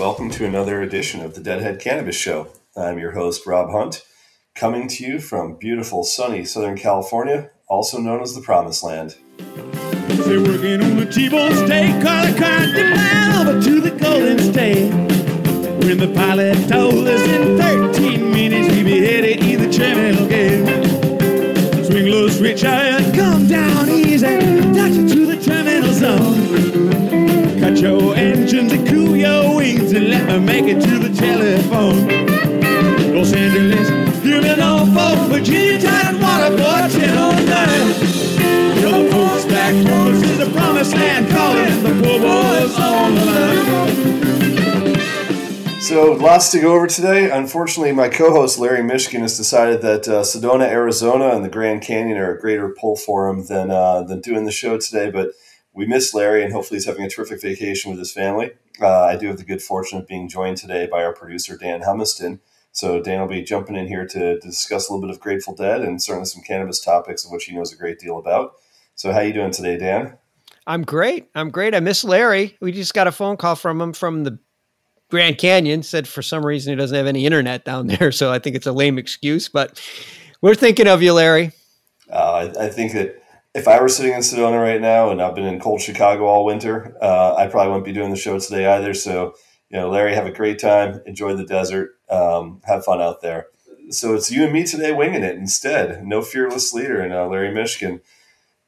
Welcome to another edition of the Deadhead Cannabis Show. I'm your host, Rob Hunt, coming to you from beautiful, sunny Southern California, also known as the Promised Land. They're working on the T-bone steak, call country mile over to the Golden State. When the pilot told us in 13 minutes we'd be headed the terminal gate. Swing low, switch high, come down easy, touch it to the terminal zone. Cut your engines and cool your wings and let me make it to the telephone. Los Angeles, give me Norfolk, Virginia, Tidewater, 1009. You're the folks back home, is the promised land calling the poor boys on the line. So, lots to go over today. Unfortunately, my co host Larry Michigan has decided that uh, Sedona, Arizona, and the Grand Canyon are a greater pull for him than, uh, than doing the show today. But we miss Larry, and hopefully, he's having a terrific vacation with his family. Uh, I do have the good fortune of being joined today by our producer, Dan Humiston. So, Dan will be jumping in here to, to discuss a little bit of Grateful Dead and certainly some cannabis topics of which he knows a great deal about. So, how are you doing today, Dan? I'm great. I'm great. I miss Larry. We just got a phone call from him from the Grand Canyon. Said for some reason he doesn't have any internet down there, so I think it's a lame excuse. But we're thinking of you, Larry. Uh, I, I think that if I were sitting in Sedona right now and I've been in cold Chicago all winter, uh, I probably wouldn't be doing the show today either. So, you know, Larry, have a great time. Enjoy the desert. Um, have fun out there. So it's you and me today winging it instead. No fearless leader in uh, Larry Michigan.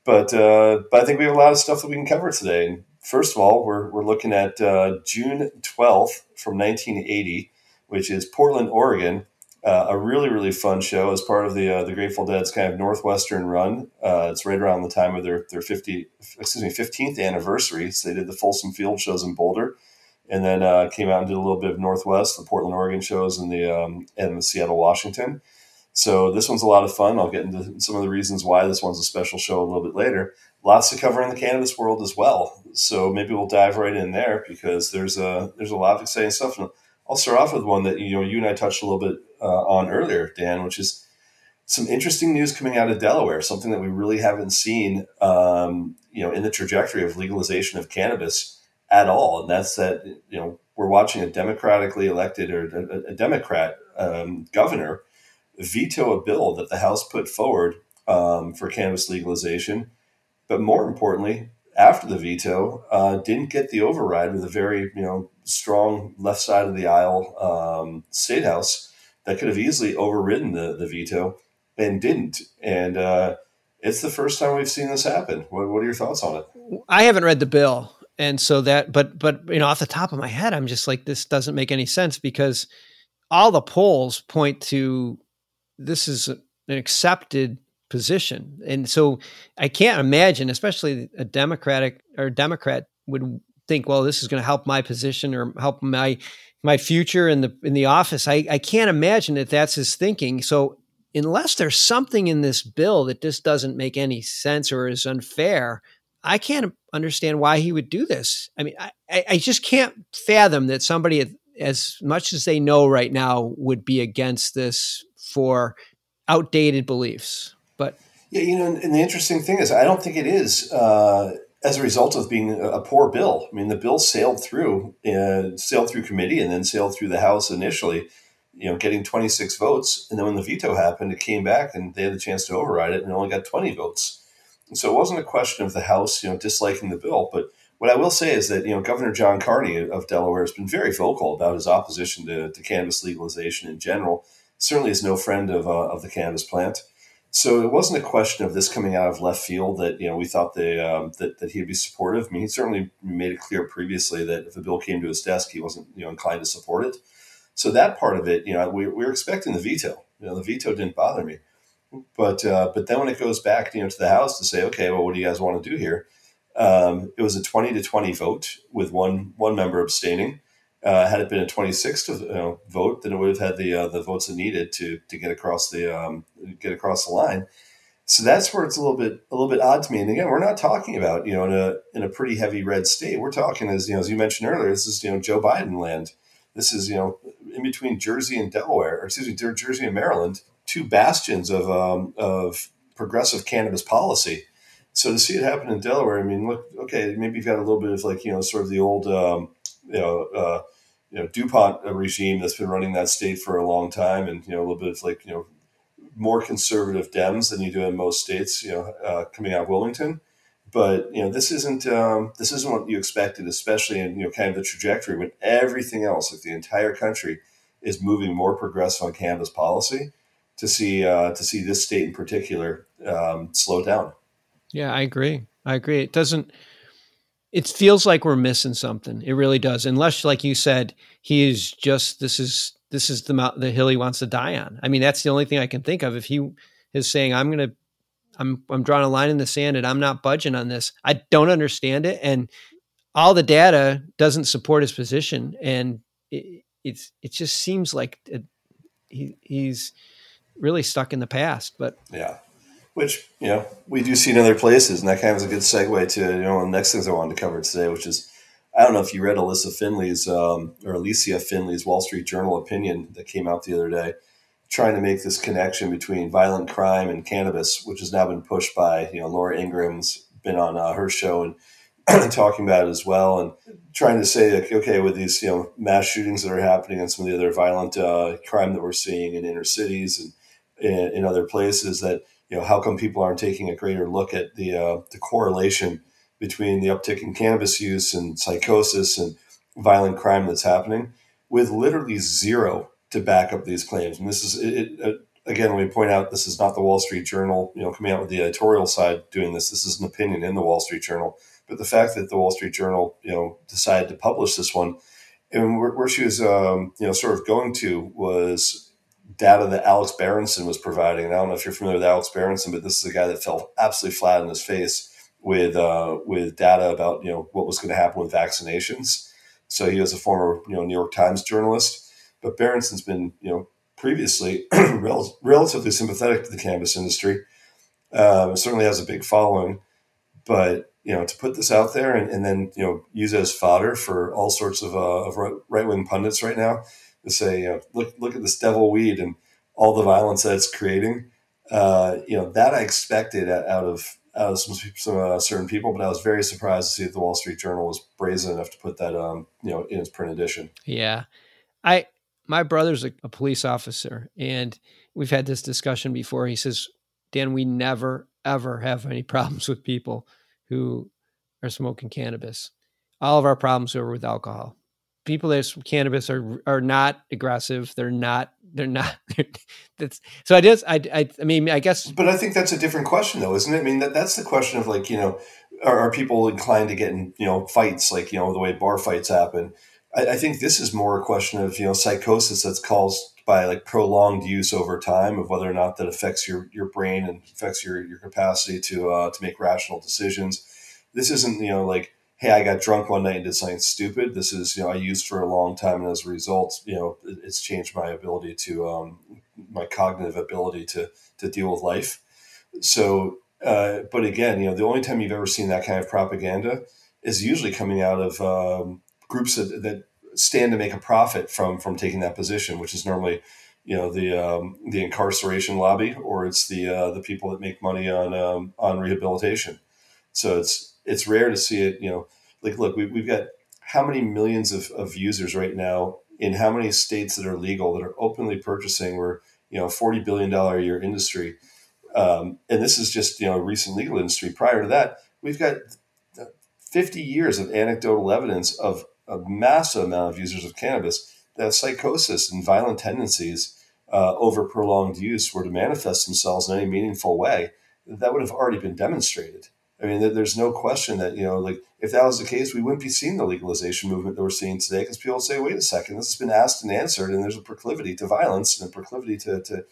But uh, but I think we have a lot of stuff that we can cover today. And first of all, we're, we're looking at uh, June 12th from 1980, which is Portland, Oregon. Uh, a really really fun show as part of the uh, the Grateful Dead's kind of northwestern run. Uh, it's right around the time of their their 50 excuse me 15th anniversary. So they did the Folsom Field shows in Boulder, and then uh, came out and did a little bit of Northwest, the Portland, Oregon shows, and the um, and the Seattle, Washington. So this one's a lot of fun. I'll get into some of the reasons why this one's a special show a little bit later. Lots to cover in the cannabis world as well. So maybe we'll dive right in there because there's a there's a lot of exciting stuff. I'll start off with one that you know you and I touched a little bit uh, on earlier, Dan, which is some interesting news coming out of Delaware. Something that we really haven't seen, um, you know, in the trajectory of legalization of cannabis at all, and that's that you know we're watching a democratically elected or a, a Democrat um, governor veto a bill that the House put forward um, for cannabis legalization, but more importantly, after the veto, uh, didn't get the override with a very you know strong left side of the aisle um, state house that could have easily overridden the the veto and didn't. And uh, it's the first time we've seen this happen. What, what are your thoughts on it? I haven't read the bill, and so that, but but you know, off the top of my head, I'm just like, this doesn't make any sense because all the polls point to this is an accepted position, and so I can't imagine, especially a Democratic or Democrat would think, well, this is going to help my position or help my my future in the in the office. I, I can't imagine that that's his thinking. So unless there's something in this bill that just doesn't make any sense or is unfair, I can't understand why he would do this. I mean, I, I just can't fathom that somebody, as much as they know right now, would be against this for outdated beliefs. But yeah, you know, and the interesting thing is, I don't think it is uh, as a result of being a poor bill. I mean, the bill sailed through, uh, sailed through committee, and then sailed through the House initially. You know, getting 26 votes, and then when the veto happened, it came back, and they had the chance to override it, and only got 20 votes. And so it wasn't a question of the House, you know, disliking the bill, but what I will say is that you know Governor John Carney of Delaware has been very vocal about his opposition to, to cannabis legalization in general certainly is no friend of, uh, of the cannabis plant. So it wasn't a question of this coming out of left field that you know we thought they, um, that that he'd be supportive. I mean, he certainly made it clear previously that if a bill came to his desk, he wasn't you know inclined to support it. So that part of it, you know, we, we were expecting the veto. You know, the veto didn't bother me, but uh, but then when it goes back, you know, to the House to say, okay, well, what do you guys want to do here? Um, it was a twenty to twenty vote with one one member abstaining. Uh, had it been a 26 to, you know, vote, then it would have had the uh, the votes it needed to to get across the um, get across the line. So that's where it's a little bit a little bit odd to me. And again, we're not talking about you know in a in a pretty heavy red state. We're talking as you know as you mentioned earlier. This is you know Joe Biden land. This is you know in between Jersey and Delaware, or excuse me, Jersey and Maryland, two bastions of um, of progressive cannabis policy. So to see it happen in Delaware, I mean, look, okay, maybe you've got a little bit of like you know sort of the old. Um, you know, uh, you know, DuPont regime that's been running that state for a long time, and you know, a little bit of like you know, more conservative Dems than you do in most states. You know, uh, coming out of Wilmington, but you know, this isn't um, this isn't what you expected, especially in you know, kind of the trajectory when everything else, like the entire country, is moving more progressive on cannabis policy. To see uh, to see this state in particular um, slow down. Yeah, I agree. I agree. It doesn't it feels like we're missing something. It really does. Unless, like you said, he is just this is this is the the hill he wants to die on. I mean, that's the only thing I can think of. If he is saying, "I'm to, I'm I'm drawing a line in the sand and I'm not budging on this," I don't understand it, and all the data doesn't support his position, and it, it's it just seems like it, he he's really stuck in the past. But yeah, which you know we do see in other places, and that kind of is a good segue to you know the next things I wanted to cover today, which is I don't know if you read Alyssa Finley's um, or Alicia Finley's Wall Street Journal opinion that came out the other day, trying to make this connection between violent crime and cannabis, which has now been pushed by you know Laura Ingraham's been on uh, her show and talking about it as well, and trying to say like okay with these you know mass shootings that are happening and some of the other violent uh, crime that we're seeing in inner cities and in, in other places that you know, how come people aren't taking a greater look at the uh, the correlation between the uptick in cannabis use and psychosis and violent crime that's happening, with literally zero to back up these claims. And this is it, it, again, let me point out this is not the Wall Street Journal, you know, coming out with the editorial side doing this. This is an opinion in the Wall Street Journal. But the fact that the Wall Street Journal, you know, decided to publish this one, and where, where she was, um, you know, sort of going to was data that Alex Berenson was providing. And I don't know if you're familiar with Alex Berenson, but this is a guy that fell absolutely flat on his face with uh, with data about you know what was going to happen with vaccinations. So he was a former you know New York Times journalist, but Berenson's been you know previously rel- relatively sympathetic to the cannabis industry. Um, certainly has a big following, but you know to put this out there and, and then you know use it as fodder for all sorts of, uh, of right wing pundits right now to say, you know, look look at this devil weed and all the violence that it's creating. Uh, you know, that I expected out of out of some, some uh, certain people, but I was very surprised to see that the Wall Street Journal was brazen enough to put that, um, you know, in its print edition. Yeah, I my brother's a, a police officer, and we've had this discussion before. He says, Dan, we never ever have any problems with people who are smoking cannabis. All of our problems are with alcohol people that smoke cannabis are are not aggressive. They're not. They're not. that's so. I just. I, I. I mean. I guess. But I think that's a different question, though, isn't it? I mean, that, that's the question of like you know, are, are people inclined to get in you know fights like you know the way bar fights happen? I, I think this is more a question of you know psychosis that's caused by like prolonged use over time of whether or not that affects your your brain and affects your your capacity to uh, to make rational decisions. This isn't you know like hey, I got drunk one night and did something stupid. This is, you know, I used for a long time. And as a result, you know, it's changed my ability to, um, my cognitive ability to, to deal with life. So, uh, but again, you know, the only time you've ever seen that kind of propaganda is usually coming out of um, groups that, that stand to make a profit from, from taking that position, which is normally, you know, the, um, the incarceration lobby, or it's the, uh, the people that make money on, um, on rehabilitation. So it's, it's rare to see it. You know, like look, we, we've got how many millions of, of users right now in how many states that are legal that are openly purchasing. We're you know forty billion dollar a year industry, um, and this is just you know recent legal industry. Prior to that, we've got fifty years of anecdotal evidence of a massive amount of users of cannabis that psychosis and violent tendencies uh, over prolonged use were to manifest themselves in any meaningful way. That would have already been demonstrated. I mean, there's no question that, you know, like if that was the case, we wouldn't be seeing the legalization movement that we're seeing today because people say, wait a second, this has been asked and answered, and there's a proclivity to violence and a proclivity to, to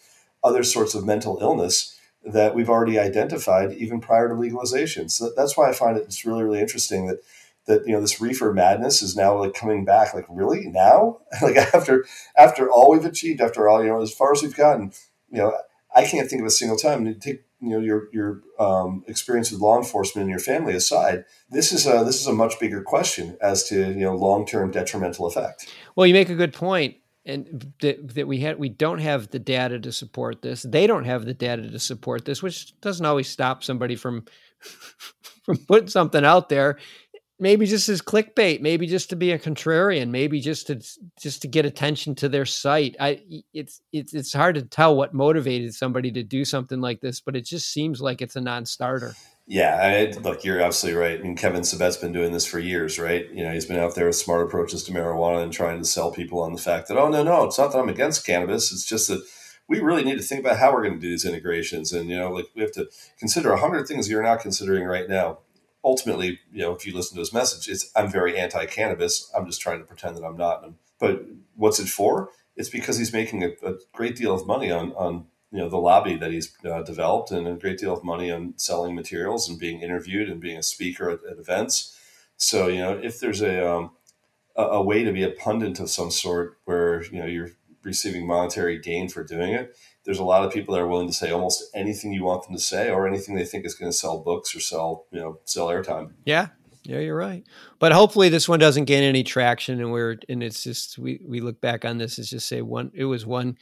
other sorts of mental illness that we've already identified even prior to legalization. So that's why I find it it's really, really interesting that that you know this reefer madness is now like coming back like really now like after after all we've achieved after all you know as far as we've gotten you know i can't think of a single time take you know your your um, experience with law enforcement and your family aside, this is a this is a much bigger question as to you know long term detrimental effect. Well, you make a good point, and that, that we had we don't have the data to support this. They don't have the data to support this, which doesn't always stop somebody from from putting something out there. Maybe just as clickbait, maybe just to be a contrarian, maybe just to just to get attention to their site. I it's it's it's hard to tell what motivated somebody to do something like this, but it just seems like it's a non-starter. Yeah, I, look, you're absolutely right. I mean, Kevin Sabet's been doing this for years, right? You know, he's been out there with smart approaches to marijuana and trying to sell people on the fact that, oh, no, no, it's not that I'm against cannabis. It's just that we really need to think about how we're going to do these integrations. And, you know, like we have to consider a hundred things you're not considering right now. Ultimately, you know, if you listen to his message, it's I'm very anti-cannabis. I'm just trying to pretend that I'm not. But what's it for? It's because he's making a, a great deal of money on, on you know the lobby that he's uh, developed and a great deal of money on selling materials and being interviewed and being a speaker at, at events. So you know if there's a, um, a, a way to be a pundit of some sort where you know you're receiving monetary gain for doing it, there's a lot of people that are willing to say almost anything you want them to say or anything they think is going to sell books or sell you know sell airtime. Yeah, yeah, you're right. But hopefully this one doesn't gain any traction, and we're and it's just we we look back on this as just say one it was one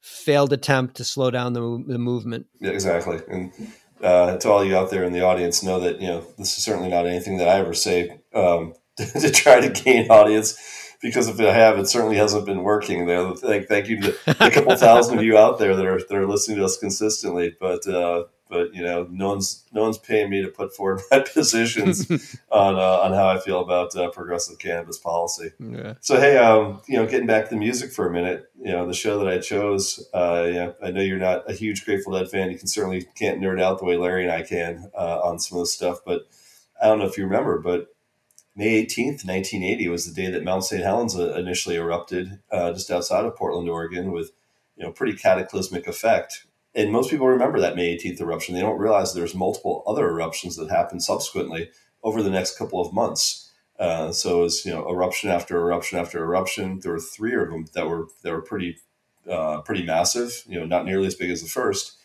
failed attempt to slow down the, the movement. Yeah, exactly. And uh, to all you out there in the audience, know that you know this is certainly not anything that I ever say um, to try to gain audience. Because if I have, it certainly hasn't been working. There, thank, thank you to the couple thousand of you out there that are that are listening to us consistently. But uh, but you know, no one's no one's paying me to put forward my positions on uh, on how I feel about uh, progressive cannabis policy. Yeah. So hey, um, you know, getting back to the music for a minute, you know, the show that I chose, uh, yeah, I know you're not a huge Grateful Dead fan. You can certainly can't nerd out the way Larry and I can uh, on some of this stuff, but I don't know if you remember, but May 18th, 1980 was the day that Mount St. Helens uh, initially erupted uh, just outside of Portland, Oregon, with you know pretty cataclysmic effect and most people remember that May 18th eruption. They don't realize there's multiple other eruptions that happened subsequently over the next couple of months. Uh, so was you know eruption after eruption after eruption. There were three of them that were that were pretty uh, pretty massive. You know, not nearly as big as the first,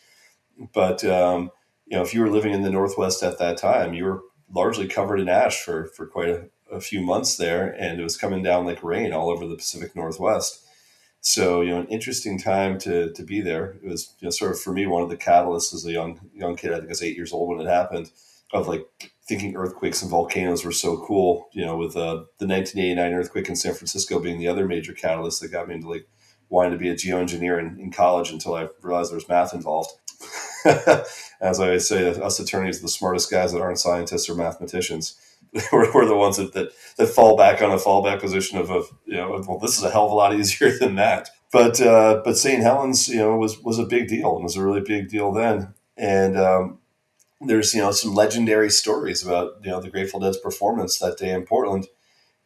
but um, you know if you were living in the Northwest at that time, you were largely covered in ash for for quite a, a few months there, and it was coming down like rain all over the Pacific Northwest. So you know, an interesting time to to be there. It was you know sort of for me one of the catalysts as a young young kid. I think I was eight years old when it happened. Of like thinking earthquakes and volcanoes were so cool. You know, with uh, the 1989 earthquake in San Francisco being the other major catalyst that got me into like wanting to be a geoengineer in, in college until I realized there was math involved. As I say, us attorneys are the smartest guys that aren't scientists or mathematicians. we're, we're the ones that, that, that fall back on a fallback position of, of, you know, well, this is a hell of a lot easier than that. But uh, but St. Helens, you know, was was a big deal and was a really big deal then. And um, there's you know some legendary stories about you know the Grateful Dead's performance that day in Portland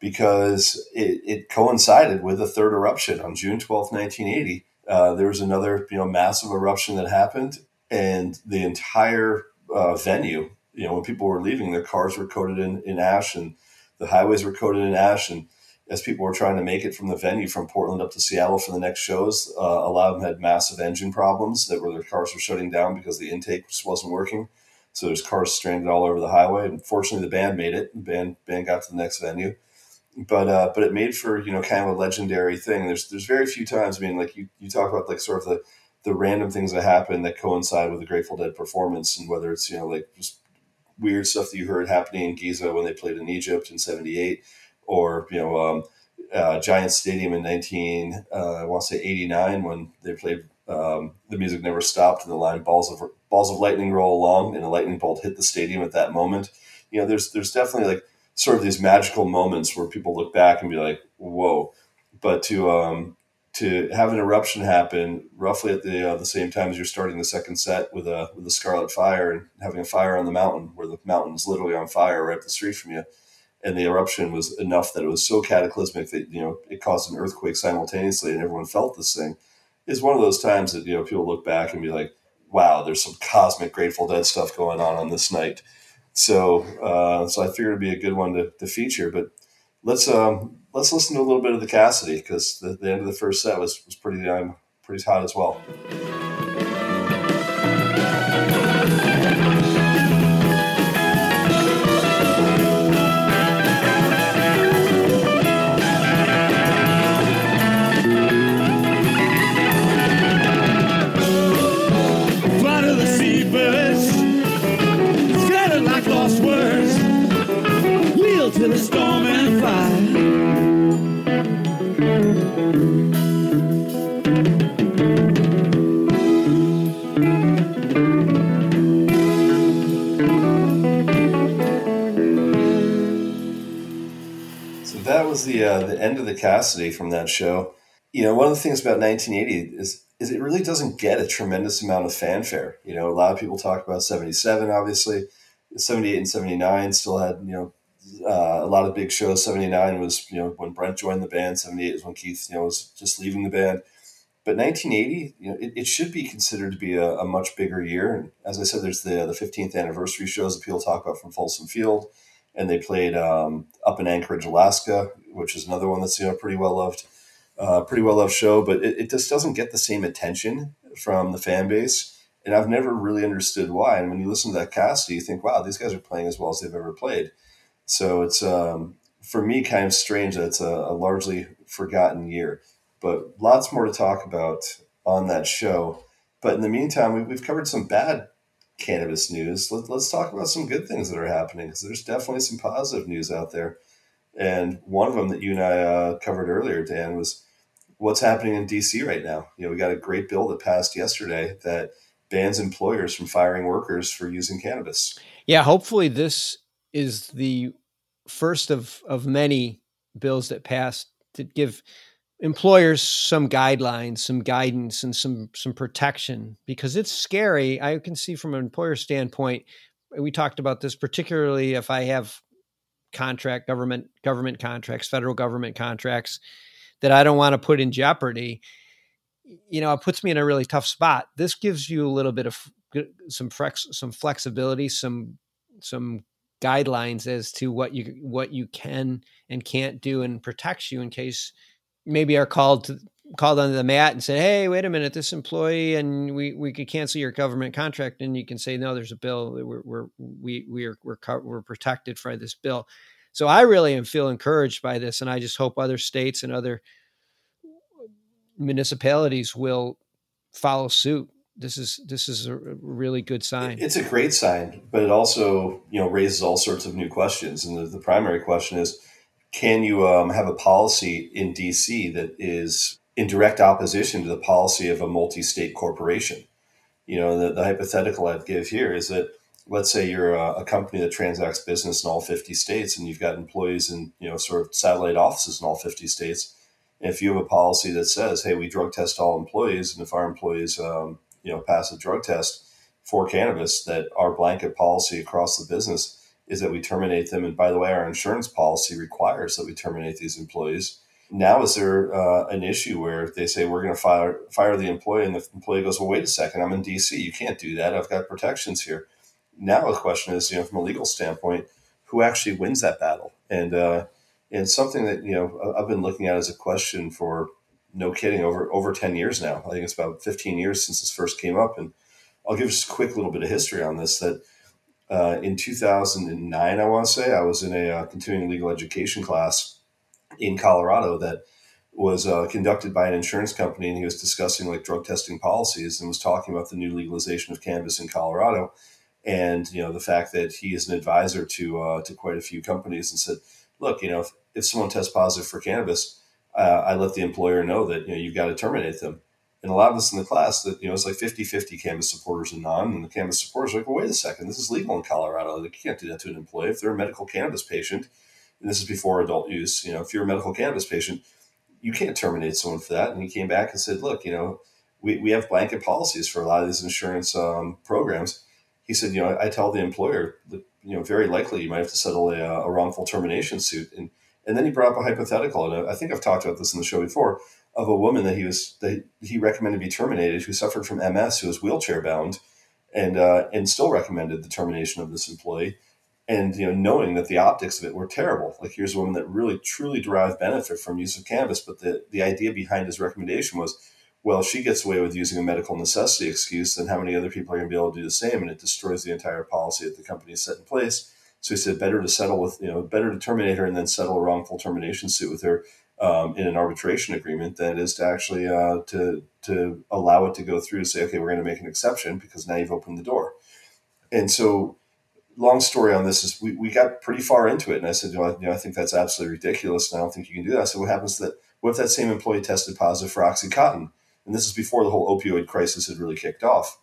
because it, it coincided with the third eruption on June 12th, 1980. Uh, there was another you know massive eruption that happened, and the entire uh, venue you know, when people were leaving, their cars were coated in, in ash and the highways were coated in ash. And as people were trying to make it from the venue from Portland up to Seattle for the next shows, uh, a lot of them had massive engine problems that where their cars were shutting down because the intake just wasn't working. So there's cars stranded all over the highway. And fortunately, the band made it. The band band got to the next venue, but uh, but it made for you know kind of a legendary thing. There's there's very few times. I mean, like you you talk about like sort of the the random things that happen that coincide with the Grateful Dead performance, and whether it's you know like just weird stuff that you heard happening in Giza when they played in Egypt in '78, or you know, um, uh, Giant Stadium in 19, uh, I want to say 89 when they played. Um, the music never stopped, and the line "balls of balls of lightning roll along," and a lightning bolt hit the stadium at that moment. You know, there's there's definitely like sort of these magical moments where people look back and be like, "Whoa!" But to um, to have an eruption happen roughly at the uh, the same time as you're starting the second set with a with a scarlet fire and having a fire on the mountain where the mountain is literally on fire right up the street from you. And the eruption was enough that it was so cataclysmic that you know it caused an earthquake simultaneously and everyone felt this thing. Is one of those times that you know people look back and be like wow there's some cosmic grateful dead stuff going on on this night. So uh, so i figured it'd be a good one to, to feature but let's um let's listen to a little bit of the Cassidy because the, the, end of the first set was was pretty um, pretty hot as well. The uh, the end of the Cassidy from that show. You know, one of the things about 1980 is is it really doesn't get a tremendous amount of fanfare. You know, a lot of people talk about 77, obviously. 78 and 79 still had, you know, uh, a lot of big shows. 79 was, you know, when Brent joined the band. 78 was when Keith, you know, was just leaving the band. But 1980, you know, it, it should be considered to be a, a much bigger year. And as I said, there's the the 15th anniversary shows that people talk about from Folsom Field, and they played um, up in Anchorage, Alaska, which is another one that's you know pretty well loved, uh, pretty well loved show. But it, it just doesn't get the same attention from the fan base, and I've never really understood why. And when you listen to that cast, you think, wow, these guys are playing as well as they've ever played. So it's um, for me kind of strange that it's a, a largely forgotten year but lots more to talk about on that show. But in the meantime, we, we've covered some bad cannabis news. Let, us talk about some good things that are happening because there's definitely some positive news out there. And one of them that you and I uh, covered earlier, Dan, was what's happening in DC right now. You know, we got a great bill that passed yesterday that bans employers from firing workers for using cannabis. Yeah, hopefully this is the first of of many bills that passed to give employers some guidelines, some guidance, and some some protection because it's scary. I can see from an employer standpoint. We talked about this particularly if I have contract government government contracts, federal government contracts that I don't want to put in jeopardy. You know, it puts me in a really tough spot. This gives you a little bit of some flex, some flexibility, some some guidelines as to what you what you can and can't do, and protects you in case maybe are called to, called onto the mat and said, "Hey, wait a minute, this employee, and we we could cancel your government contract." And you can say, "No, there's a bill. We're we're we we are we're we're protected for this bill." So I really am feel encouraged by this, and I just hope other states and other municipalities will follow suit. This is this is a really good sign. It's a great sign, but it also you know raises all sorts of new questions, and the, the primary question is can you um, have a policy in DC that is in direct opposition to the policy of a multi-state corporation? You know, the, the hypothetical I'd give here is that let's say you're a, a, company that transacts business in all 50 states and you've got employees in, you know, sort of satellite offices in all 50 states. And if you have a policy that says, hey, we drug test all employees, and if our employees, um, you know, pass a drug test for cannabis, that our blanket policy across the business is that we terminate them. And by the way, our insurance policy requires that we terminate these employees. Now, is there uh, an issue where they say we're going to fire fire the employee, and the employee goes, "Well, wait a second, I'm in DC. You can't do that. I've got protections here." Now, the question is, you know, from a legal standpoint, who actually wins that battle? And uh, and something that you know I've been looking at as a question for no kidding over over ten years now. I think it's about fifteen years since this first came up, and I'll give just a quick little bit of history on this. That uh, in 2009, I want to say, I was in a uh, continuing legal education class in Colorado that was uh, conducted by an insurance company, and he was discussing like drug testing policies and was talking about the new legalization of cannabis in Colorado, and you know the fact that he is an advisor to uh, to quite a few companies, and said, look, you know, if, if someone tests positive for cannabis, uh, I let the employer know that you know you've got to terminate them and a lot of us in the class that you know it's like 50-50 cannabis supporters and non and the cannabis supporters are like well wait a second this is legal in colorado. You can't do that to an employee. If they're a medical cannabis patient and this is before adult use you know if you're a medical cannabis patient you can't terminate someone for that. And he came back and said look you know we, we have blanket policies for a lot of these insurance um, programs. He said you know I, I, tell the employer that you know very likely you might have to settle a, a wrongful termination suit. And and then he brought up a hypothetical and i think i've talked about this in the show before of a woman that he was that he recommended be terminated who suffered from MS, who was wheelchair bound, and uh, and still recommended the termination of this employee. And you know, knowing that the optics of it were terrible. Like here's a woman that really truly derived benefit from use of cannabis, but the the idea behind his recommendation was, well, if she gets away with using a medical necessity excuse, then how many other people are going to be able to do the same? And it destroys the entire policy that the company has set in place. So he said, better to settle with, you know, better to terminate her and then settle a wrongful termination suit with her um, in an arbitration agreement than it is to actually uh, to to allow it to go through. To say, okay, we're going to make an exception because now you've opened the door. And so, long story on this is we, we got pretty far into it, and I said, you know, I, you know, I think that's absolutely ridiculous, and I don't think you can do that. Said, what happens that what if that same employee tested positive for OxyContin? And this is before the whole opioid crisis had really kicked off.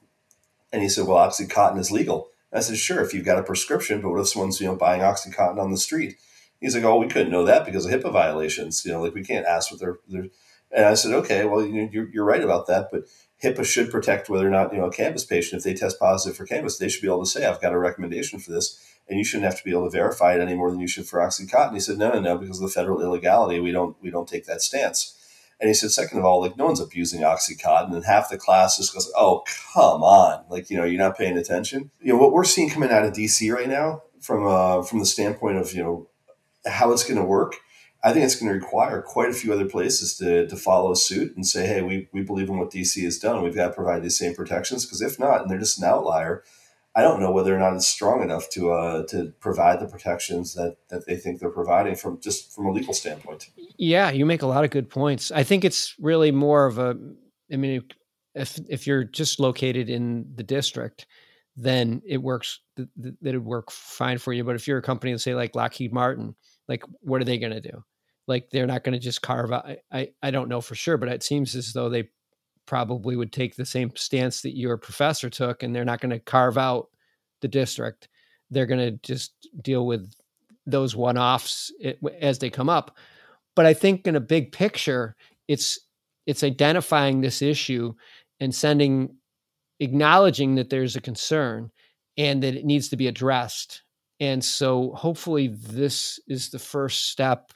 And he said, well, OxyContin is legal. And I said, sure, if you've got a prescription, but what if someone's you know buying OxyContin on the street? He's like, oh, we couldn't know that because of HIPAA violations. You know, like we can't ask what they're. they're and I said, okay, well, you, you're, you're right about that, but HIPAA should protect whether or not you know a cannabis patient, if they test positive for cannabis, they should be able to say, "I've got a recommendation for this," and you shouldn't have to be able to verify it any more than you should for OxyContin. He said, "No, no, no, because of the federal illegality, we don't we don't take that stance." And he said, second of all, like no one's abusing OxyContin, and half the class just goes, "Oh, come on!" Like you know, you're not paying attention. You know what we're seeing coming out of DC right now, from uh, from the standpoint of you know how it's going to work I think it's going to require quite a few other places to, to follow suit and say, hey, we, we believe in what DC has done. We've got to provide these same protections because if not, and they're just an outlier, I don't know whether or not it's strong enough to uh, to provide the protections that, that they think they're providing from just from a legal standpoint. Yeah, you make a lot of good points. I think it's really more of a. I mean, if if you're just located in the district, then it works. That it would work fine for you. But if you're a company, say like Lockheed Martin, like what are they going to do? like they're not going to just carve out I, I, I don't know for sure but it seems as though they probably would take the same stance that your professor took and they're not going to carve out the district they're going to just deal with those one-offs eh, as they come up but i think in a big picture it's it's identifying this issue and sending acknowledging that there's a concern and that it needs to be addressed and so hopefully this is the first step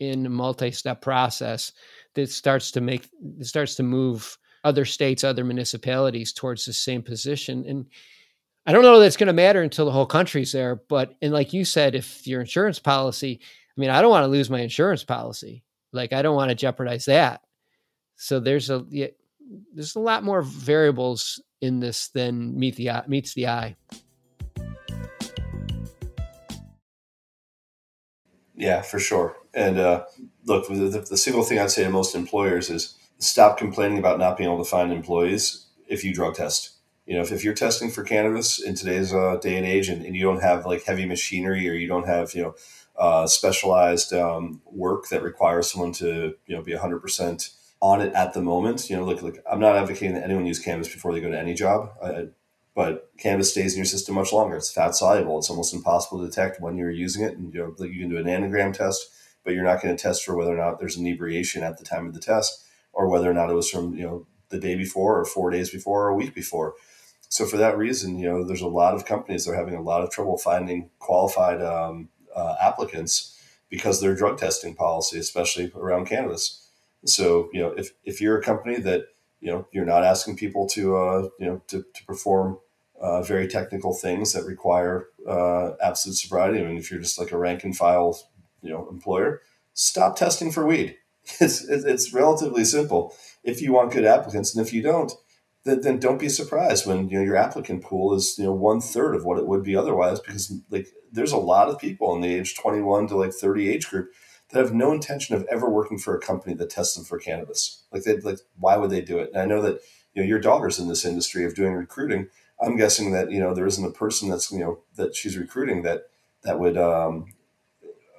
in a multi-step process that starts to make starts to move other states, other municipalities towards the same position. And I don't know that's going to matter until the whole country's there. But and like you said, if your insurance policy, I mean, I don't want to lose my insurance policy. Like I don't want to jeopardize that. So there's a there's a lot more variables in this than meet the eye, meets the eye. Yeah, for sure. And uh, look, the, the single thing I'd say to most employers is stop complaining about not being able to find employees if you drug test. You know, if, if you're testing for cannabis in today's uh, day and age and, and, you don't have like heavy machinery or you don't have, you know, uh, specialized um, work that requires someone to, you know, be 100% on it at the moment, you know, look, look, I'm not advocating that anyone use cannabis before they go to any job. I, but cannabis stays in your system much longer. It's fat soluble. It's almost impossible to detect when you're using it. And you know, like you can do an anagram test, but you're not going to test for whether or not there's inebriation at the time of the test, or whether or not it was from you know the day before, or four days before, or a week before. So for that reason, you know, there's a lot of companies that are having a lot of trouble finding qualified um, uh, applicants because their drug testing policy, especially around cannabis. So you know, if if you're a company that you know you're not asking people to uh, you know to, to perform uh, very technical things that require uh, absolute sobriety. I mean, if you're just like a rank and file you know employer, stop testing for weed. It's it's relatively simple. If you want good applicants, and if you don't, then, then don't be surprised when you know your applicant pool is you know one third of what it would be otherwise. Because like there's a lot of people in the age 21 to like 30 age group that have no intention of ever working for a company that tests them for cannabis. Like they like why would they do it? And I know that you know your daughter's in this industry of doing recruiting. I'm guessing that you know there isn't a person that's you know that she's recruiting that that would um,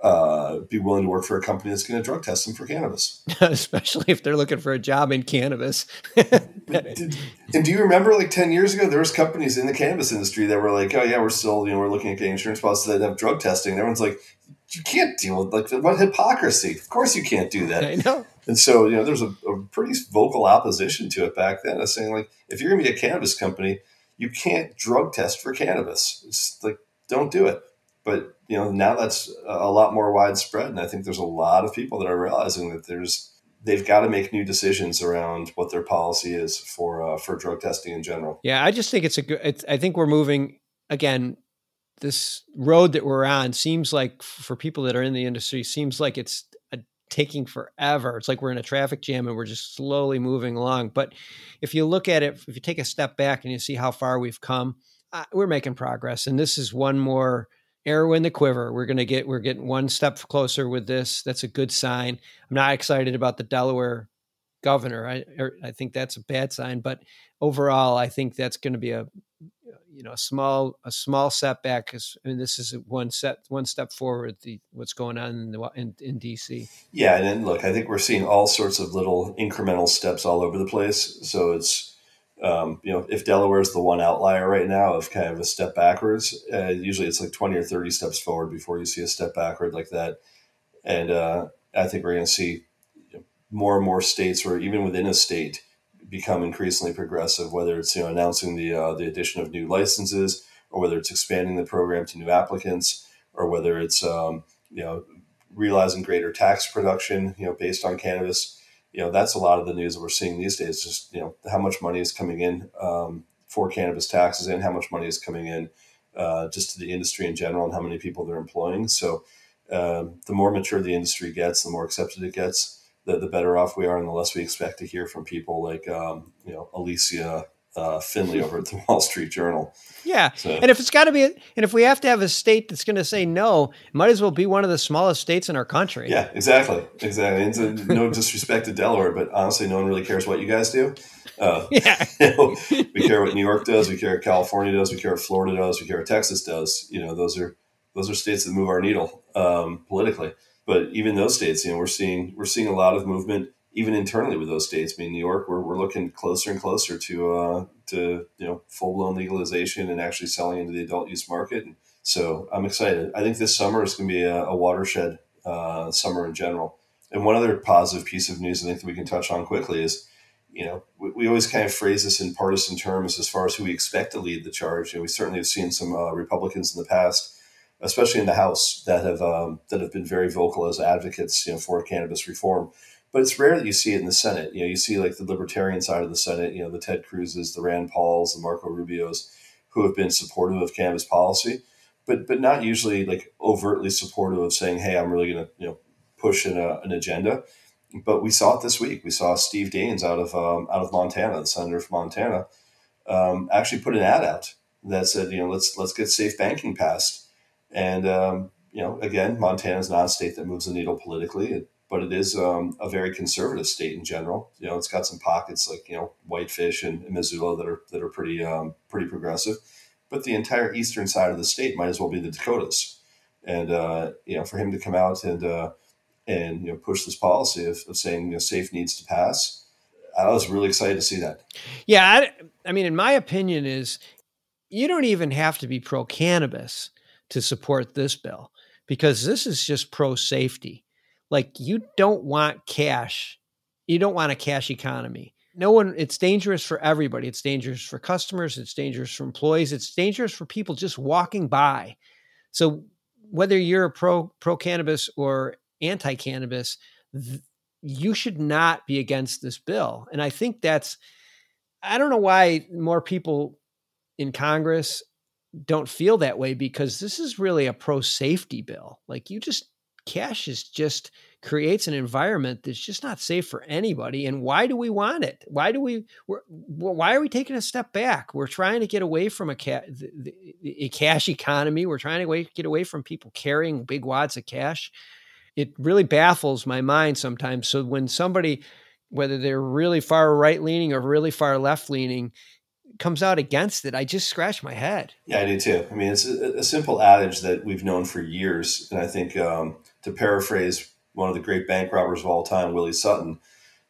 uh, be willing to work for a company that's going to drug test them for cannabis, especially if they're looking for a job in cannabis. Did, and do you remember, like ten years ago, there was companies in the cannabis industry that were like, "Oh yeah, we're still, you know, we're looking at getting insurance policies that have drug testing." And everyone's like, "You can't deal with like what hypocrisy? Of course, you can't do that." I know. And so, you know, there's a, a pretty vocal opposition to it back then, of saying like, if you're going to be a cannabis company, you can't drug test for cannabis. It's like, don't do it but you know now that's a lot more widespread and i think there's a lot of people that are realizing that there's they've got to make new decisions around what their policy is for uh, for drug testing in general yeah i just think it's a good it's, i think we're moving again this road that we're on seems like for people that are in the industry seems like it's a, taking forever it's like we're in a traffic jam and we're just slowly moving along but if you look at it if you take a step back and you see how far we've come uh, we're making progress and this is one more arrow in the quiver. We're going to get we're getting one step closer with this. That's a good sign. I'm not excited about the Delaware governor. I er, I think that's a bad sign, but overall, I think that's going to be a you know a small a small setback is I mean this is one set one step forward the what's going on in, the, in, in DC. Yeah, and then look, I think we're seeing all sorts of little incremental steps all over the place. So it's um, you know if Delaware is the one outlier right now of kind of a step backwards, uh, usually it's like twenty or thirty steps forward before you see a step backward like that. And uh, I think we're going to see more and more states, or even within a state become increasingly progressive, whether it's you know announcing the uh, the addition of new licenses, or whether it's expanding the program to new applicants, or whether it's um, you know realizing greater tax production, you know, based on cannabis. You know, that's a lot of the news that we're seeing these days. Just you know, how much money is coming in um, for cannabis taxes, and how much money is coming in uh, just to the industry in general, and how many people they're employing. So, um, the more mature the industry gets, the more accepted it gets the, the better off we are and the less we expect to hear from people like, um, you know, Alicia uh, Finley over at the Wall Street Journal. Yeah. So. And if it's got to be, and if we have to have a state that's going to say no, might as well be one of the smallest states in our country. Yeah, exactly. Exactly. It's a, no disrespect to Delaware, but honestly, no one really cares what you guys do. Uh, yeah. You know, we care what New York does. We care what California does. We care what Florida does. We care what Texas does. You know, those are, those are states that move our needle um, politically. But even those states, you know, we're seeing we're seeing a lot of movement even internally with those states. I mean, New York, we're, we're looking closer and closer to uh, to you know full blown legalization and actually selling into the adult use market. So I'm excited. I think this summer is going to be a, a watershed uh, summer in general. And one other positive piece of news I think that we can touch on quickly is, you know, we, we always kind of phrase this in partisan terms as far as who we expect to lead the charge. You know, we certainly have seen some uh, Republicans in the past especially in the House, that have um, that have been very vocal as advocates, you know, for cannabis reform. But it's rare that you see it in the Senate. You know, you see like the Libertarian side of the Senate, you know, the Ted Cruzes, the Rand Pauls, the Marco Rubios, who have been supportive of cannabis policy, but but not usually like overtly supportive of saying, "Hey, I'm really going to you know push in a, an agenda." But we saw it this week. We saw Steve Daines out of um, out of Montana, the senator from Montana, um, actually put an ad out that said, you know, let's let's get safe banking passed and, um, you know, again, Montana is not a state that moves the needle politically, but it is um, a very conservative state in general. You know, it's got some pockets like, you know, Whitefish and, Missoula that are, that are pretty, um, pretty progressive. But the entire eastern side of the state might as well be the Dakotas. And, uh, you know, for him to come out and, uh, and you know, push this policy of, of saying, you know, safe needs to pass, I was really excited to see that. Yeah. I, I mean, in my opinion is you don't even have to be pro cannabis to support this bill because this is just pro safety. Like you don't want cash. You don't want a cash economy. No one, it's dangerous for everybody. It's dangerous for customers. It's dangerous for employees. It's dangerous for people just walking by. So whether you're a pro pro cannabis or anti cannabis, th- you should not be against this bill. And I think that's, I don't know why more people in Congress don't feel that way because this is really a pro safety bill. Like you just cash is just creates an environment that's just not safe for anybody. And why do we want it? Why do we? why are we taking a step back? We're trying to get away from a, ca- a cash economy. We're trying to get away from people carrying big wads of cash. It really baffles my mind sometimes. So when somebody, whether they're really far right leaning or really far left leaning, comes out against it, I just scratch my head. Yeah, I do too. I mean, it's a, a simple adage that we've known for years, and I think um, to paraphrase one of the great bank robbers of all time, Willie Sutton,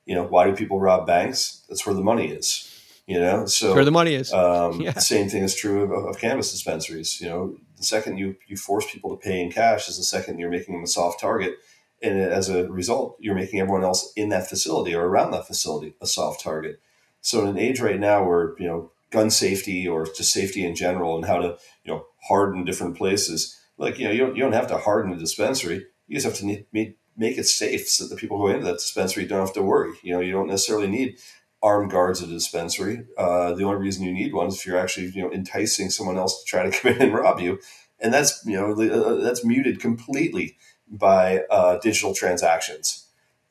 you know, why do people rob banks? That's where the money is. You know, so where the money is. Um, yeah. The same thing is true of, of cannabis dispensaries. You know, the second you you force people to pay in cash is the second you're making them a soft target, and as a result, you're making everyone else in that facility or around that facility a soft target. So in an age right now where you know gun safety or just safety in general and how to you know harden different places. Like you know you don't, you don't have to harden a dispensary. You just have to make make it safe so that the people who go into that dispensary don't have to worry. You know you don't necessarily need armed guards at a dispensary. Uh, the only reason you need one is if you're actually you know enticing someone else to try to come in and rob you, and that's you know uh, that's muted completely by uh, digital transactions.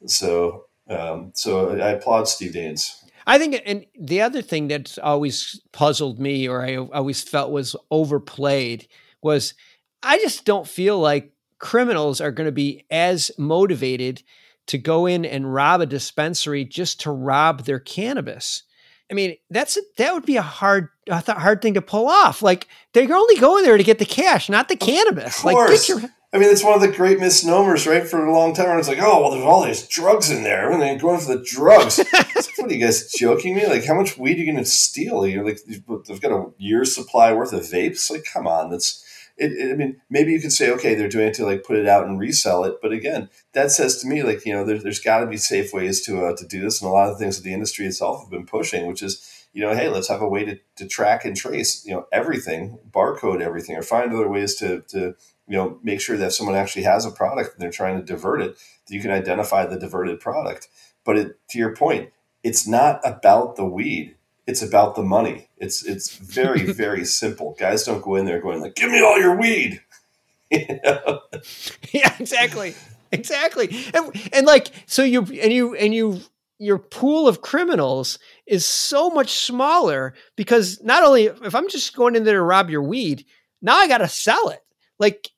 So um, so I applaud Steve Daines I think, and the other thing that's always puzzled me, or I always felt was overplayed, was I just don't feel like criminals are going to be as motivated to go in and rob a dispensary just to rob their cannabis. I mean, that's that would be a hard, a hard thing to pull off. Like they're only going there to get the cash, not the cannabis. Like, get your, I mean, it's one of the great misnomers, right? For a long time, where it's like, oh, well, there's all these drugs in there, and they're going for the drugs. Like, what are you guys joking me? Like, how much weed are you going to steal? You're like, they've got a year's supply worth of vapes. Like, come on, that's. It, it- I mean, maybe you could say, okay, they're doing it to like put it out and resell it, but again, that says to me, like, you know, there, there's got to be safe ways to uh, to do this, and a lot of things that the industry itself have been pushing, which is, you know, hey, let's have a way to, to track and trace, you know, everything, barcode everything, or find other ways to to you know make sure that if someone actually has a product and they're trying to divert it that you can identify the diverted product. But it, to your point it's not about the weed. It's about the money. It's it's very very simple. Guys don't go in there going like give me all your weed. You know? yeah, exactly, exactly, and and like so you and you and you your pool of criminals is so much smaller because not only if I'm just going in there to rob your weed, now I got to sell it. Like,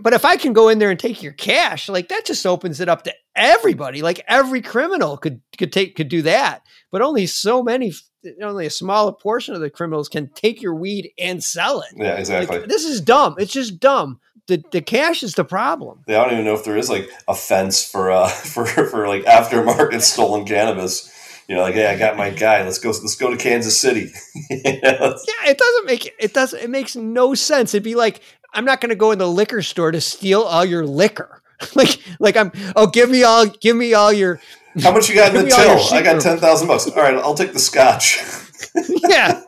but if I can go in there and take your cash, like that just opens it up to everybody. Like every criminal could could take could do that, but only so many, only a smaller portion of the criminals can take your weed and sell it. yeah exactly Like, this is dumb. It's just dumb. The the cash is the problem. I don't even know if there is like a fence for uh for for like aftermarket stolen cannabis. You know, like hey, I got my guy. Let's go. Let's go to Kansas City. You know? Yeah, it doesn't make it doesn't it makes no sense. It'd be like I'm not going to go in the liquor store to steal all your liquor. like like I'm oh give me all give me all your How much you got in the me all your till? I got ten thousand bucks. All right, I'll take the scotch. yeah.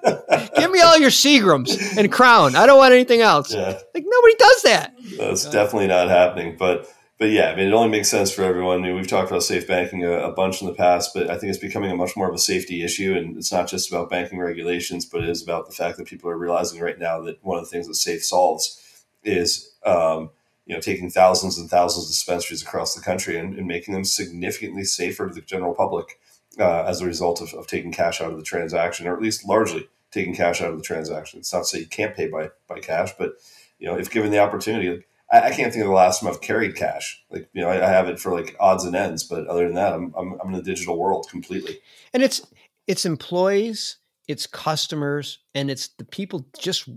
give me all your Seagrams and Crown. I don't want anything else. yeah, Like nobody does that. that's definitely not happening. But but yeah, I mean, it only makes sense for everyone. I mean, we've talked about safe banking a, a bunch in the past, but I think it's becoming a much more of a safety issue, and it's not just about banking regulations, but it is about the fact that people are realizing right now that one of the things that safe solves is. Um, you know, taking thousands and thousands of dispensaries across the country and, and making them significantly safer to the general public uh, as a result of, of taking cash out of the transaction, or at least largely taking cash out of the transaction. It's not to say you can't pay by by cash, but you know, if given the opportunity, like, I, can't think of the last time I've carried cash. Like, you know, I, I have it for like odds and ends, but other than that, I'm, I'm, I'm in the digital world completely. And it's it's employees, it's customers, and it's the people just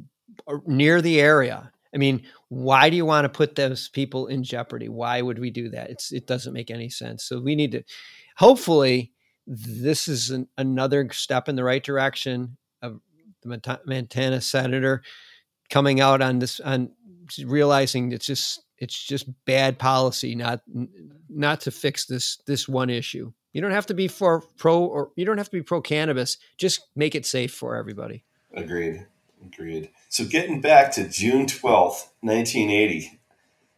near the area. I mean, why do you want to put those people in jeopardy? Why would we do that? It's it doesn't make any sense. So we need to hopefully this is an, another step in the right direction of the Montana senator coming out on this on realizing it's just it's just bad policy not not to fix this this one issue. You don't have to be for pro or you don't have to be pro cannabis. Just make it safe for everybody. Agreed. Agreed. So getting back to June 12th, 1980.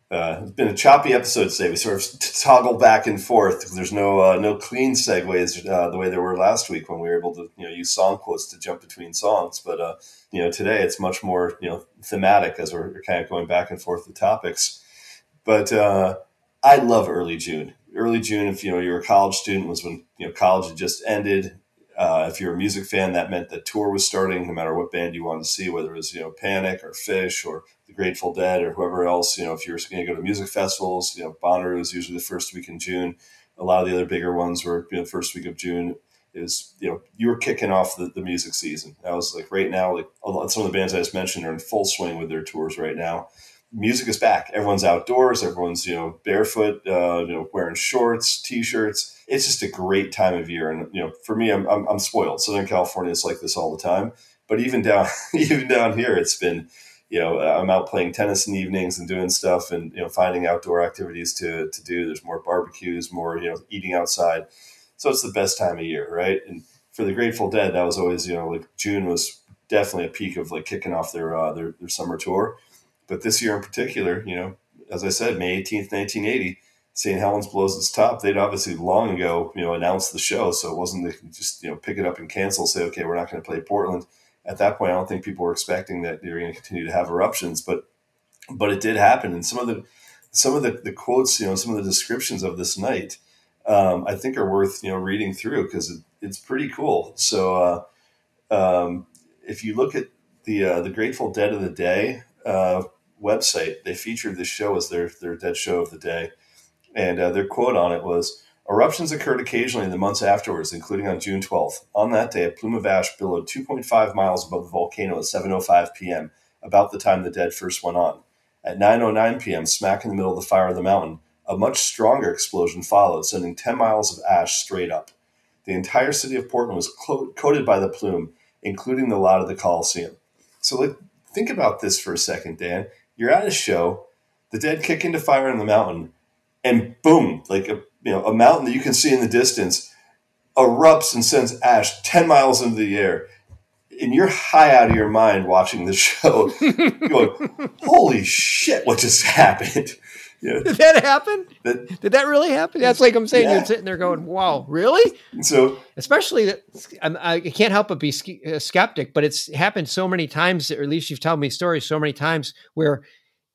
Uh, it's been a choppy episode today. We sort of toggle back and forth. There's no uh, no clean segues uh, the way there were last week when we were able to you know use song quotes to jump between songs. But uh, you know today it's much more you know thematic as we're, we're kind of going back and forth with topics. But uh, I love early June. Early June, if you know you're a college student, was when you know college had just ended. Uh, if you're a music fan, that meant that tour was starting. No matter what band you wanted to see, whether it was you know Panic or Phish or the Grateful Dead or whoever else, you know, if you're going to go to music festivals, you know, Bonnaroo is usually the first week in June. A lot of the other bigger ones were you know the first week of June. Is you know you were kicking off the, the music season. I was like right now, like some of the bands I just mentioned are in full swing with their tours right now. Music is back. Everyone's outdoors. Everyone's you know barefoot. Uh, you know wearing shorts, t-shirts. It's just a great time of year, and you know for me, I'm I'm, I'm spoiled. Southern California is like this all the time. But even down even down here, it's been you know, I'm out playing tennis in the evenings and doing stuff and, you know, finding outdoor activities to, to do. There's more barbecues, more, you know, eating outside. So it's the best time of year, right? And for the Grateful Dead, that was always, you know, like June was definitely a peak of like kicking off their, uh, their, their summer tour. But this year in particular, you know, as I said, May 18th, 1980, St. Helens blows its top. They'd obviously long ago, you know, announced the show. So it wasn't they could just, you know, pick it up and cancel, say, okay, we're not going to play Portland at that point, I don't think people were expecting that they were going to continue to have eruptions, but but it did happen. And some of the some of the, the quotes, you know, some of the descriptions of this night, um, I think are worth you know reading through because it, it's pretty cool. So uh, um, if you look at the uh, the Grateful Dead of the Day uh, website, they featured this show as their their dead show of the day, and uh, their quote on it was. Eruptions occurred occasionally in the months afterwards, including on June 12th. On that day, a plume of ash billowed 2.5 miles above the volcano at 7:05 p.m., about the time the dead first went on. At 9:09 p.m., smack in the middle of the fire of the mountain, a much stronger explosion followed, sending 10 miles of ash straight up. The entire city of Portland was clo- coated by the plume, including the lot of the Coliseum. So, like, think about this for a second, Dan. You're at a show, the dead kick into fire on the mountain, and boom, like a you know a mountain that you can see in the distance erupts and sends ash 10 miles into the air. And you're high out of your mind watching the show going holy shit what just happened know, did that happen? That, did that really happen? That's like i'm saying yeah. you're sitting there going wow really? So especially that i can't help but be a uh, skeptic but it's happened so many times or at least you've told me stories so many times where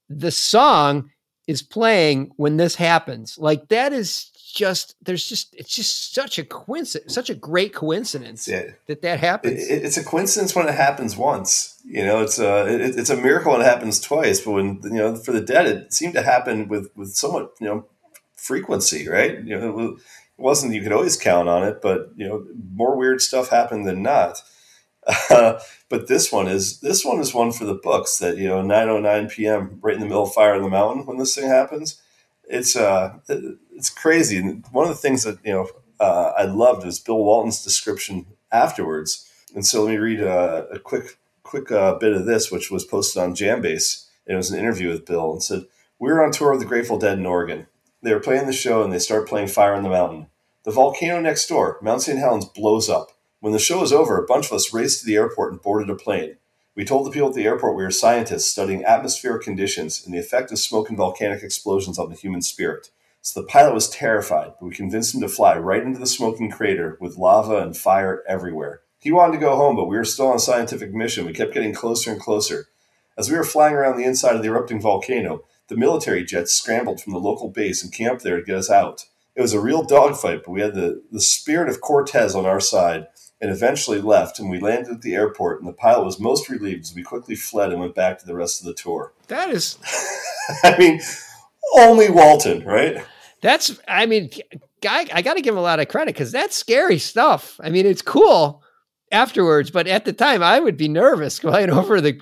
the song is playing when this happens like that is just there's just it's just such a coincidence, such a great coincidence yeah. that that happens. It, it's a coincidence when it happens once. You know, it's uh, a it, it's a miracle when it happens twice. But when you know for the dead, it seemed to happen with with somewhat you know frequency, right? You know, it wasn't you could always count on it, but you know more weird stuff happened than not. Uh, but this one is this one is one for the books that you know 9:09 p.m. right in the middle of fire in the mountain when this thing happens it's uh, it's crazy. And one of the things that you know uh, I loved is Bill Walton's description afterwards. And so let me read a, a quick quick uh, bit of this, which was posted on Jambase. It was an interview with Bill, and said we were on tour with the Grateful Dead in Oregon. They were playing the show, and they start playing Fire in the Mountain. The volcano next door, Mount St. Helens, blows up. When the show was over, a bunch of us raced to the airport and boarded a plane. We told the people at the airport we were scientists studying atmospheric conditions and the effect of smoke and volcanic explosions on the human spirit. So the pilot was terrified, but we convinced him to fly right into the smoking crater with lava and fire everywhere. He wanted to go home, but we were still on a scientific mission. We kept getting closer and closer. As we were flying around the inside of the erupting volcano, the military jets scrambled from the local base and came there to get us out. It was a real dogfight, but we had the, the spirit of Cortez on our side and eventually left. And we landed at the airport, and the pilot was most relieved as we quickly fled and went back to the rest of the tour. That is, I mean, only Walton, right? That's, I mean, guy, I got to give him a lot of credit because that's scary stuff. I mean, it's cool afterwards, but at the time, I would be nervous going over the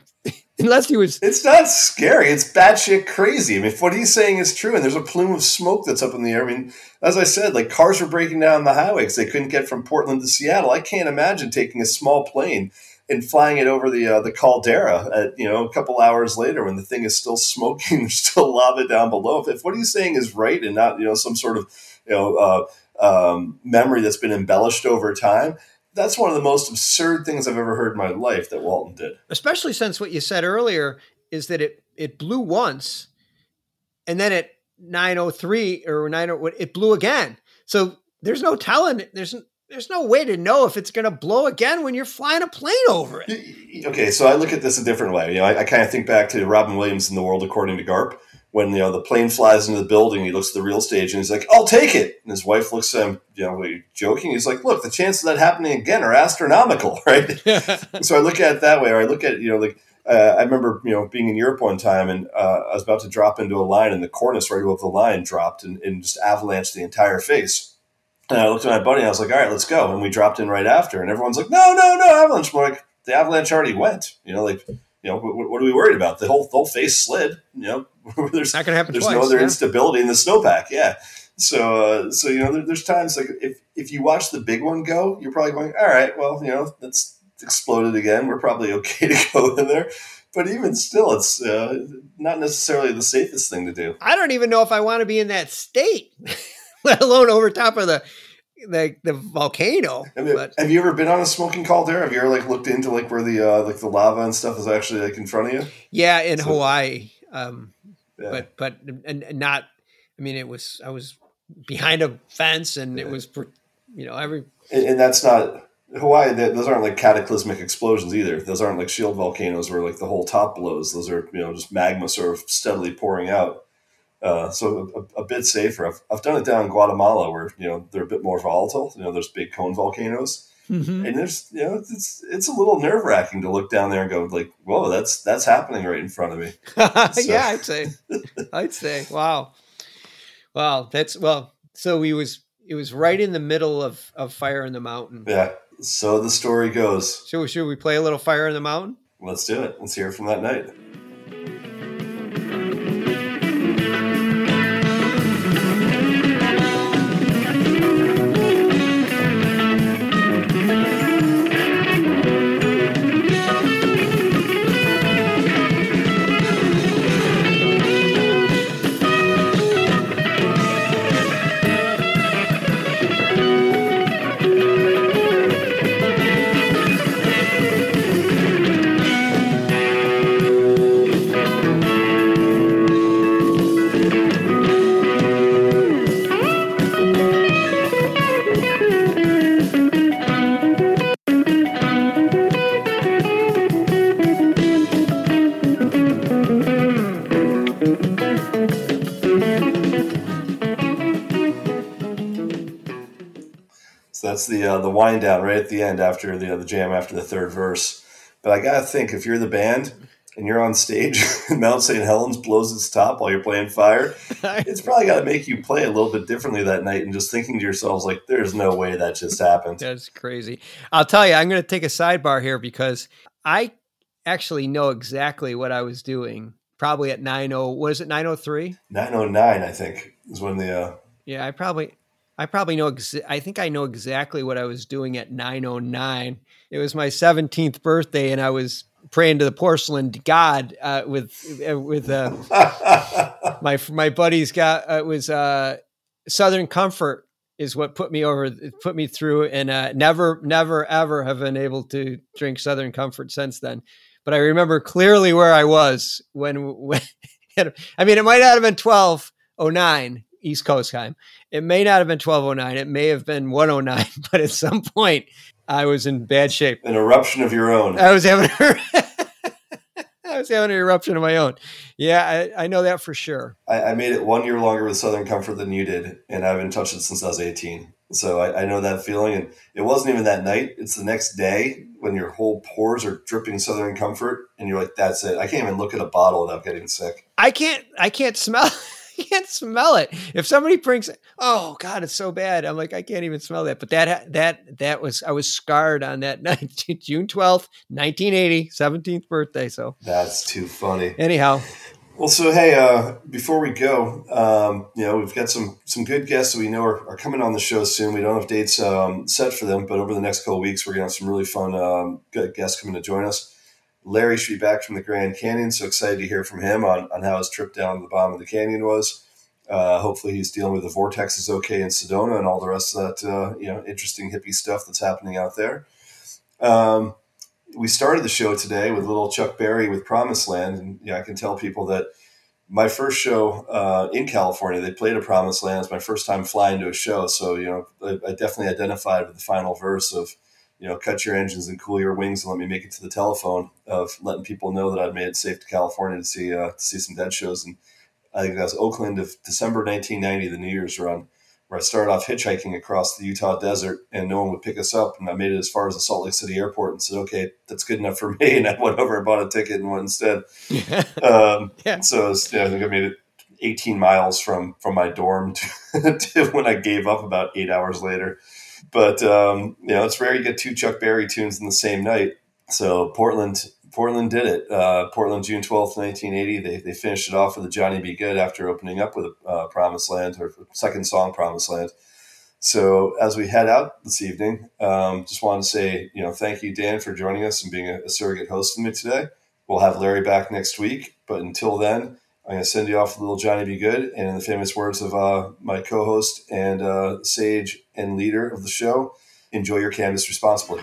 unless he was. It's not scary. It's batshit crazy. I mean, if what he's saying is true, and there's a plume of smoke that's up in the air. I mean, as I said, like cars were breaking down the highway because they couldn't get from Portland to Seattle. I can't imagine taking a small plane and flying it over the uh, the caldera at you know a couple hours later when the thing is still smoking, there's still lava down below. If, if what he's saying is right and not you know some sort of you know uh, um, memory that's been embellished over time, that's one of the most absurd things I've ever heard in my life that Walton did. Especially since what you said earlier is that it it blew once, and then at nine oh three or nine oh it blew again. So there's no telling. There's there's no way to know if it's going to blow again when you're flying a plane over it. Okay, so I look at this a different way. You know, I, I kind of think back to Robin Williams in The World According to Garp when you know the plane flies into the building, he looks at the real stage and he's like, "I'll take it." And his wife looks at him, you know, joking. He's like, "Look, the chances of that happening again are astronomical, right?" so I look at it that way, or I look at you know, like uh, I remember you know being in Europe one time and uh, I was about to drop into a line, and the cornice right above the line dropped and, and just avalanched the entire face. And I looked at my buddy and I was like, "All right, let's go." And we dropped in right after, and everyone's like, "No, no, no, avalanche!" We're like, "The avalanche already went," you know, like you know, what, what, are we worried about? The whole the whole face slid. You know, there's not going to happen. There's twice, no other yeah. instability in the snowpack. Yeah. So, uh, so you know, there, there's times like if if you watch the big one go, you're probably going, all right, well, you know, that's exploded again. We're probably okay to go in there. But even still, it's uh, not necessarily the safest thing to do. I don't even know if I want to be in that state, let alone over top of the the the volcano. Have you, but, have you ever been on a smoking caldera? Have you ever like looked into like where the uh, like the lava and stuff is actually like in front of you? Yeah, in so, Hawaii. Um, yeah. But but and, and, not. I mean, it was I was behind a fence, and yeah. it was you know every. And, and that's not Hawaii. Those aren't like cataclysmic explosions either. Those aren't like shield volcanoes where like the whole top blows. Those are you know just magma sort of steadily pouring out. Uh, so a, a, bit safer. I've, I've done it down in Guatemala where you know they're a bit more volatile. You know, there's big cone volcanoes, mm-hmm. and there's you know it's it's a little nerve wracking to look down there and go like, whoa, that's that's happening right in front of me. Yeah, I'd say, I'd say, wow, wow, that's well. So we was it was right in the middle of of Fire in the Mountain. Yeah. So the story goes. Should we, should we play a little Fire in the Mountain? Let's do it. Let's hear it from that night. Wind down right at the end after the the jam after the third verse. But I gotta think if you're the band and you're on stage and Mount St. Helens blows its top while you're playing fire, it's probably got to make you play a little bit differently that night and just thinking to yourselves like, "There's no way that just happened." That's crazy. I'll tell you, I'm going to take a sidebar here because I actually know exactly what I was doing. Probably at 90, what is it, 903? 909, I think, is when the uh, Yeah, I probably I probably know ex- I think I know exactly what I was doing at 909. It was my 17th birthday and I was praying to the porcelain god uh, with uh, with uh, my my buddies got uh, it was uh, Southern Comfort is what put me over put me through and uh, never never ever have been able to drink Southern Comfort since then. But I remember clearly where I was when when I mean it might not have been 1209 East Coast time. It may not have been 1209. It may have been 109, but at some point I was in bad shape. an eruption of your own. I was having I was having an eruption of my own. Yeah, I, I know that for sure. I, I made it one year longer with Southern Comfort than you did, and I haven't touched it since I was 18. So I, I know that feeling. And it wasn't even that night. It's the next day when your whole pores are dripping Southern Comfort, and you're like, "That's it. I can't even look at a bottle without getting sick." I can't I can't smell I can't smell it. If somebody brings it, oh god, it's so bad. I'm like I can't even smell that. But that that that was I was scarred on that night, June 12th, 1980, 17th birthday. So That's too funny. anyhow, Well, so hey, uh, before we go, um, you know, we've got some some good guests that we know are, are coming on the show soon. We don't have dates um, set for them, but over the next couple of weeks, we're to have some really fun um, good guests coming to join us. Larry should be back from the Grand Canyon, so excited to hear from him on, on how his trip down to the bottom of the canyon was. Uh, hopefully, he's dealing with the vortexes okay in Sedona and all the rest of that uh, you know interesting hippie stuff that's happening out there. Um, we started the show today with little Chuck Berry with Promised Land, and yeah, I can tell people that my first show uh, in California, they played a Promised Land. It's my first time flying to a show, so you know I, I definitely identified with the final verse of you know cut your engines and cool your wings and let me make it to the telephone of letting people know that I'd made it safe to California to see uh, to see some dead shows, and I think that was Oakland of December 1990, the New Year's run where I started off hitchhiking across the Utah desert and no one would pick us up. And I made it as far as the Salt Lake City airport and said, okay, that's good enough for me. And I went over and bought a ticket and went instead. Um, Yeah. So was, yeah, I think I made it 18 miles from, from my dorm to, to when I gave up about eight hours later. But, um, you know, it's rare you get two Chuck Berry tunes in the same night. So Portland, Portland did it. Uh, Portland, June 12th, 1980. They, they finished it off with a Johnny B. Goode after opening up with uh, Promised Land or second song, Promised Land. So as we head out this evening, um, just wanted to say, you know, thank you, Dan, for joining us and being a, a surrogate host with me today. We'll have Larry back next week, but until then, I'm going to send you off with little Johnny B. Goode. And in the famous words of uh, my co-host and uh, sage and leader of the show, enjoy your canvas responsibly.